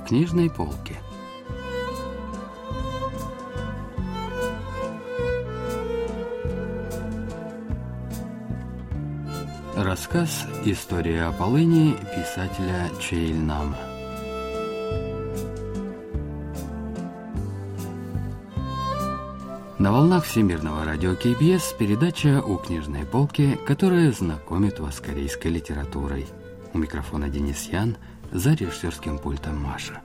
книжной полки. Рассказ «История о полыни» писателя Чейльнама. На волнах Всемирного радио КБС передача «У книжной полки», которая знакомит вас с корейской литературой. У микрофона Денис Ян, за режиссерским пультом Маша.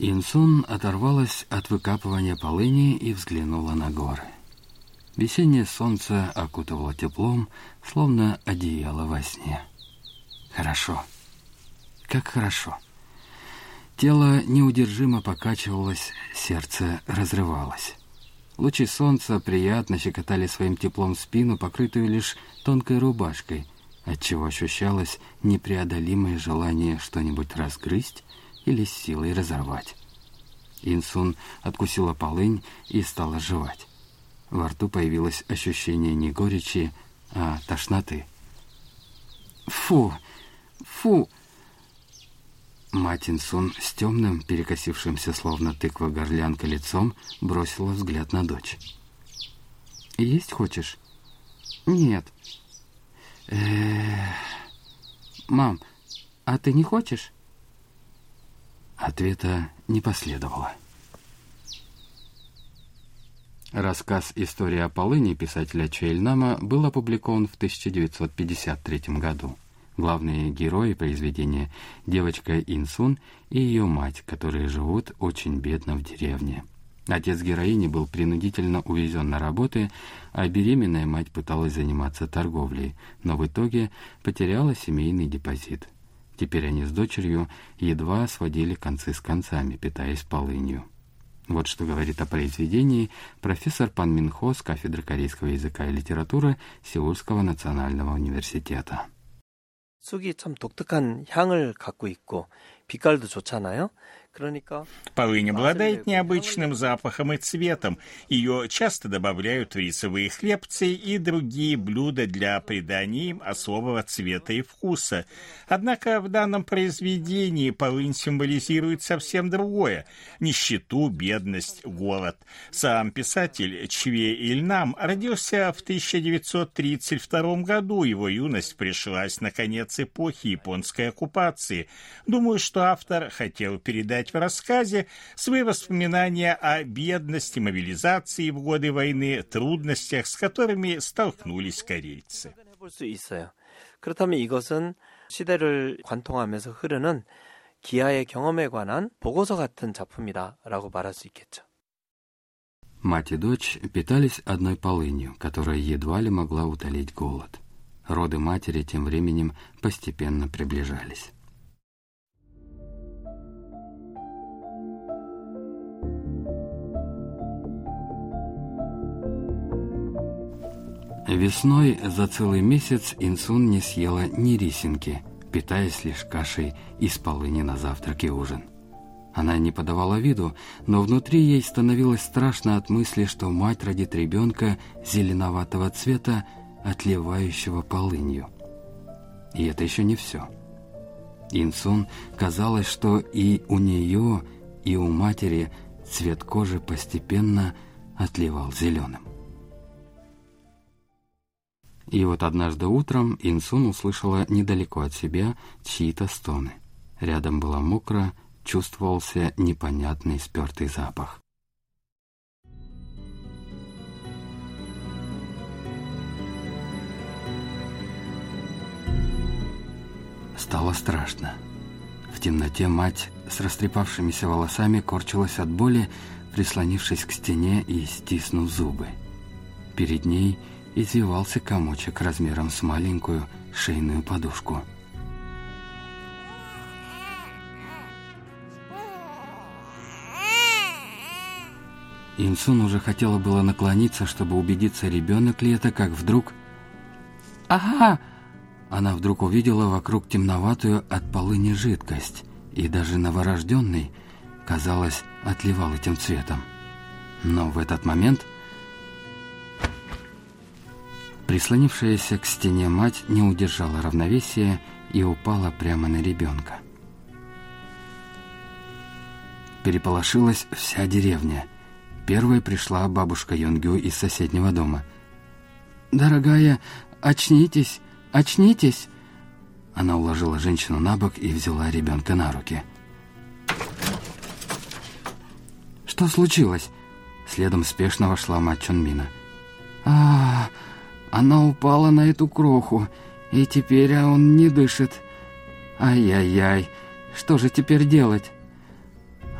Инсун оторвалась от выкапывания полыни и взглянула на горы. Весеннее солнце окутывало теплом, словно одеяло во сне. Хорошо. Как хорошо. Тело неудержимо покачивалось, сердце разрывалось. Лучи солнца приятно щекотали своим теплом спину, покрытую лишь тонкой рубашкой, отчего ощущалось непреодолимое желание что-нибудь разгрызть или силой разорвать. Инсун откусила полынь и стала жевать. Во рту появилось ощущение не горечи, а тошноты. «Фу! Фу!» Мать Инсун с темным, перекосившимся словно тыква горлянка лицом, бросила взгляд на дочь. «Есть хочешь?» «Нет». «Мам, а ты не хочешь?» Ответа не последовало. Рассказ «История о полыни» писателя Чейльнама был опубликован в 1953 году. Главные герои произведения – девочка Инсун и ее мать, которые живут очень бедно в деревне. Отец героини был принудительно увезен на работы, а беременная мать пыталась заниматься торговлей, но в итоге потеряла семейный депозит – Теперь они с дочерью едва сводили концы с концами, питаясь полынью. Вот что говорит о произведении профессор Пан Минхо с кафедры корейского языка и литературы Сеульского национального университета. 쑥이 참 독특한 향을 갖고 있고 빛깔도 좋잖아요. Полынь обладает необычным запахом и цветом. Ее часто добавляют в рисовые хлебцы и другие блюда для придания им особого цвета и вкуса. Однако в данном произведении полынь символизирует совсем другое – нищету, бедность, голод. Сам писатель Чве Ильнам родился в 1932 году. Его юность пришлась на конец эпохи японской оккупации. Думаю, что автор хотел передать в рассказе свои воспоминания о бедности, мобилизации в годы войны, трудностях, с которыми столкнулись корейцы. 그렇다면 이것은 시대를 관통하면서 흐르는 기아의 경험에 관한 보고서 같은 작품이다라고 말할 수 있겠죠. Мать и дочь питались одной полынью, которая едва ли могла утолить голод. Роды матери тем временем постепенно приближались. Весной за целый месяц Инсун не съела ни рисинки, питаясь лишь кашей из полыни на завтрак и ужин. Она не подавала виду, но внутри ей становилось страшно от мысли, что мать родит ребенка зеленоватого цвета, отливающего полынью. И это еще не все. Инсун казалось, что и у нее, и у матери цвет кожи постепенно отливал зеленым. И вот однажды утром Инсун услышала недалеко от себя чьи-то стоны. Рядом было мокро, чувствовался непонятный спертый запах. Стало страшно. В темноте мать с растрепавшимися волосами корчилась от боли, прислонившись к стене и стиснув зубы. Перед ней – извивался комочек размером с маленькую шейную подушку. Инсун уже хотела было наклониться, чтобы убедиться, ребенок ли это, как вдруг «Ага!» Она вдруг увидела вокруг темноватую от полыни жидкость, и даже новорожденный, казалось, отливал этим цветом. Но в этот момент прислонившаяся к стене мать не удержала равновесия и упала прямо на ребенка. Переполошилась вся деревня. Первой пришла бабушка Юнгю из соседнего дома. «Дорогая, очнитесь, очнитесь!» Она уложила женщину на бок и взяла ребенка на руки. «Что случилось?» Следом спешно вошла мать Чонмина. а, она упала на эту кроху, и теперь он не дышит. Ай-яй-яй, что же теперь делать?»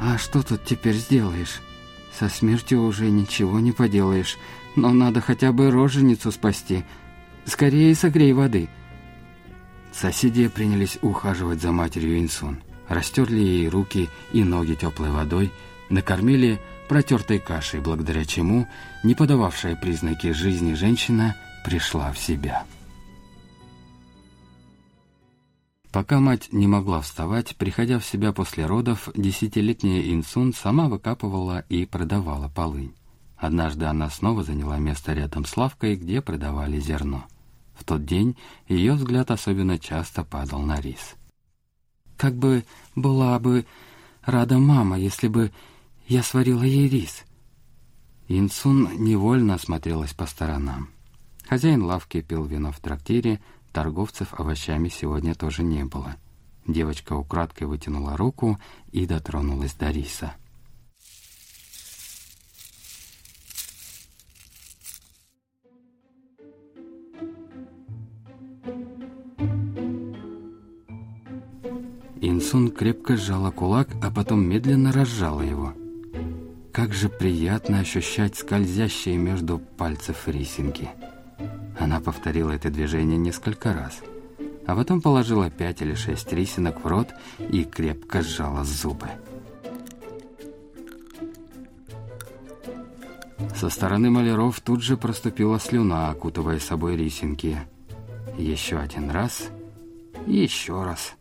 «А что тут теперь сделаешь? Со смертью уже ничего не поделаешь, но надо хотя бы роженицу спасти. Скорее согрей воды». Соседи принялись ухаживать за матерью Инсун. Растерли ей руки и ноги теплой водой, накормили протертой кашей, благодаря чему не подававшая признаки жизни женщина пришла в себя. Пока мать не могла вставать, приходя в себя после родов, десятилетняя Инсун сама выкапывала и продавала полынь. Однажды она снова заняла место рядом с лавкой, где продавали зерно. В тот день ее взгляд особенно часто падал на рис. «Как бы была бы рада мама, если бы я сварила ей рис». Инсун невольно осмотрелась по сторонам. Хозяин лавки пил вино в трактире, Торговцев овощами сегодня тоже не было. Девочка украдкой вытянула руку и дотронулась до риса. Инсун крепко сжала кулак, а потом медленно разжала его. Как же приятно ощущать скользящие между пальцев рисинки. Она повторила это движение несколько раз, а потом положила пять или шесть рисинок в рот и крепко сжала зубы. Со стороны маляров тут же проступила слюна, окутывая собой рисинки. Еще один раз, еще раз.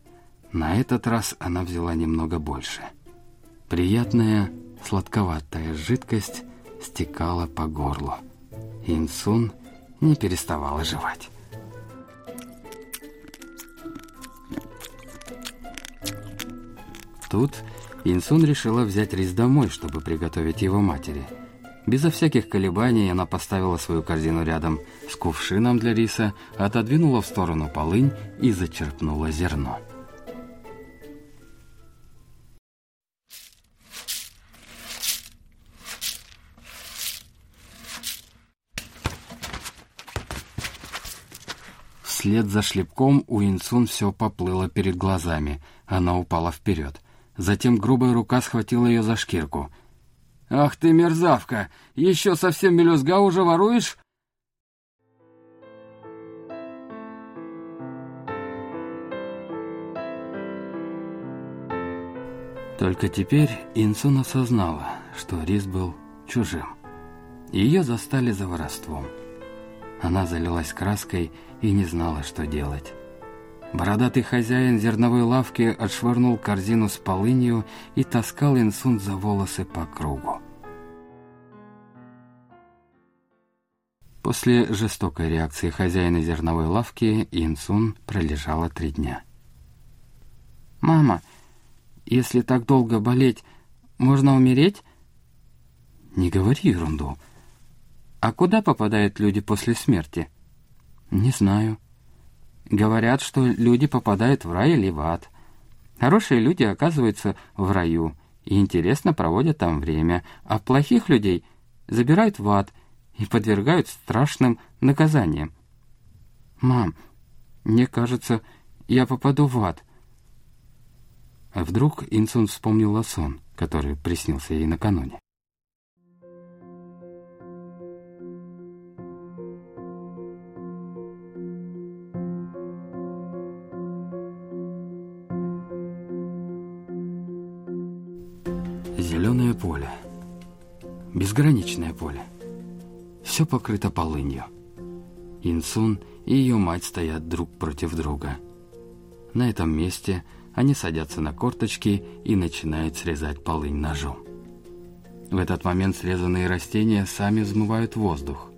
На этот раз она взяла немного больше. Приятная, сладковатая жидкость стекала по горлу. Инсун не переставала жевать. Тут Инсун решила взять рис домой, чтобы приготовить его матери. Безо всяких колебаний она поставила свою корзину рядом с кувшином для риса, отодвинула в сторону полынь и зачерпнула зерно. Вслед за шлепком у Инсун все поплыло перед глазами. Она упала вперед. Затем грубая рука схватила ее за шкирку. «Ах ты, мерзавка! Еще совсем мелюзга уже воруешь?» Только теперь Инсун осознала, что Рис был чужим. Ее застали за воровством. Она залилась краской и не знала, что делать. Бородатый хозяин зерновой лавки отшвырнул корзину с полынью и таскал Инсун за волосы по кругу. После жестокой реакции хозяина зерновой лавки Инсун пролежала три дня. «Мама, если так долго болеть, можно умереть?» «Не говори ерунду. А куда попадают люди после смерти?» «Не знаю». Говорят, что люди попадают в рай или в ад. Хорошие люди оказываются в раю и интересно проводят там время, а плохих людей забирают в ад и подвергают страшным наказаниям. «Мам, мне кажется, я попаду в ад». А вдруг Инсун вспомнила сон, который приснился ей накануне. Зеленое поле. Безграничное поле. Все покрыто полынью. Инсун и ее мать стоят друг против друга. На этом месте они садятся на корточки и начинают срезать полынь ножом. В этот момент срезанные растения сами взмывают воздух.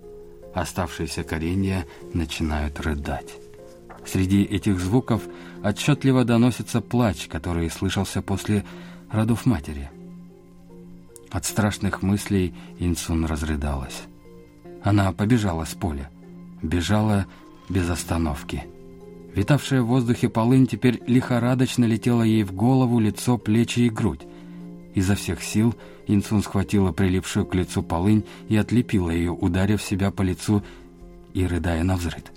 Оставшиеся коренья начинают рыдать. Среди этих звуков отчетливо доносится плач, который слышался после родов матери. От страшных мыслей Инсун разрыдалась. Она побежала с поля. Бежала без остановки. Витавшая в воздухе полынь теперь лихорадочно летела ей в голову, лицо, плечи и грудь. Изо всех сил Инсун схватила прилипшую к лицу полынь и отлепила ее, ударив себя по лицу и рыдая на взрыд.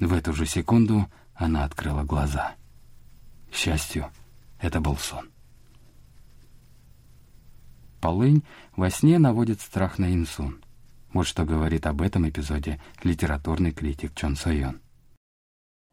В эту же секунду она открыла глаза. К счастью, это был сон Полынь во сне наводит страх на Инсун. Вот что говорит об этом эпизоде литературный критик Чон Сойон.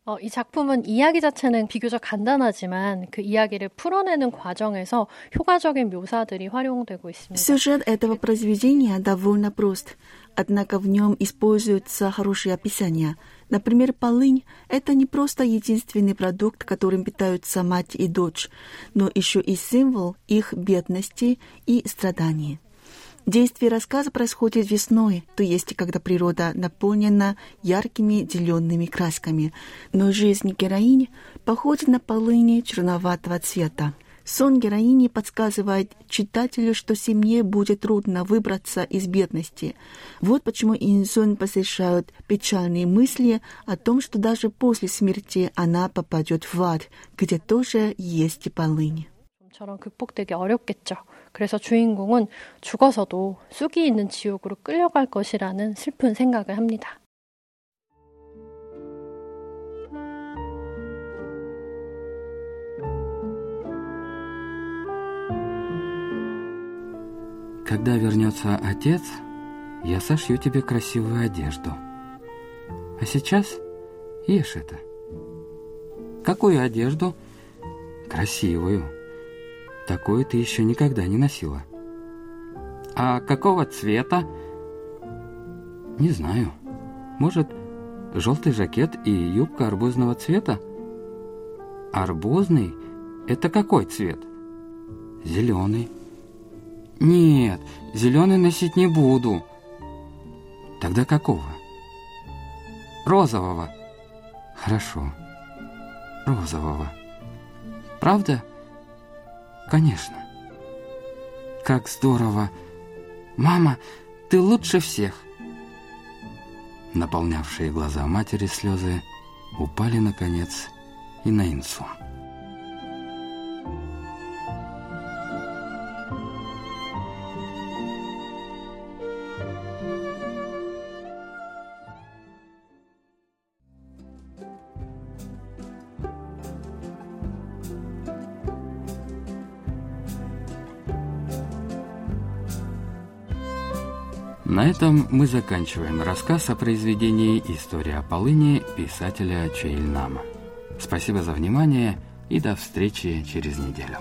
어, 이 작품은 이야기 자체는 비교적 간단하지만 그 이야기를 풀어내는 과정에서 효과적인 묘사들이 활용되고 있습니다. Сюжет этого произведения довольно прост, однако в нем используются хорошие описания. Например, полынь – это не просто единственный продукт, которым питаются мать и дочь, но еще и символ их бедности и страданий. Действие рассказа происходит весной, то есть когда природа наполнена яркими деленными красками, но жизнь героини походит на полыни черноватого цвета. Сон героини подсказывает читателю, что семье будет трудно выбраться из бедности. Вот почему Инсон посещают печальные мысли о том, что даже после смерти она попадет в ад, где тоже есть полынь. 처럼 극복되기 어렵겠죠. 그래서 주인공은 죽어서도 쑥이 있는 지옥으로 끌려갈 것이라는 슬픈 생각을 합니다. Когда вернется отец, я сошью тебе красивую одежду. А сейчас ешь это. Какую одежду? Красивую. Такую ты еще никогда не носила. А какого цвета? Не знаю. Может, желтый жакет и юбка арбузного цвета? Арбузный? Это какой цвет? Зеленый. Нет, зеленый носить не буду. Тогда какого? Розового. Хорошо. Розового. Правда? Конечно. Как здорово. Мама, ты лучше всех. Наполнявшие глаза матери слезы упали, наконец, и на Инсу. На этом мы заканчиваем рассказ о произведении «История о полыни» писателя Чейльнама. Спасибо за внимание и до встречи через неделю.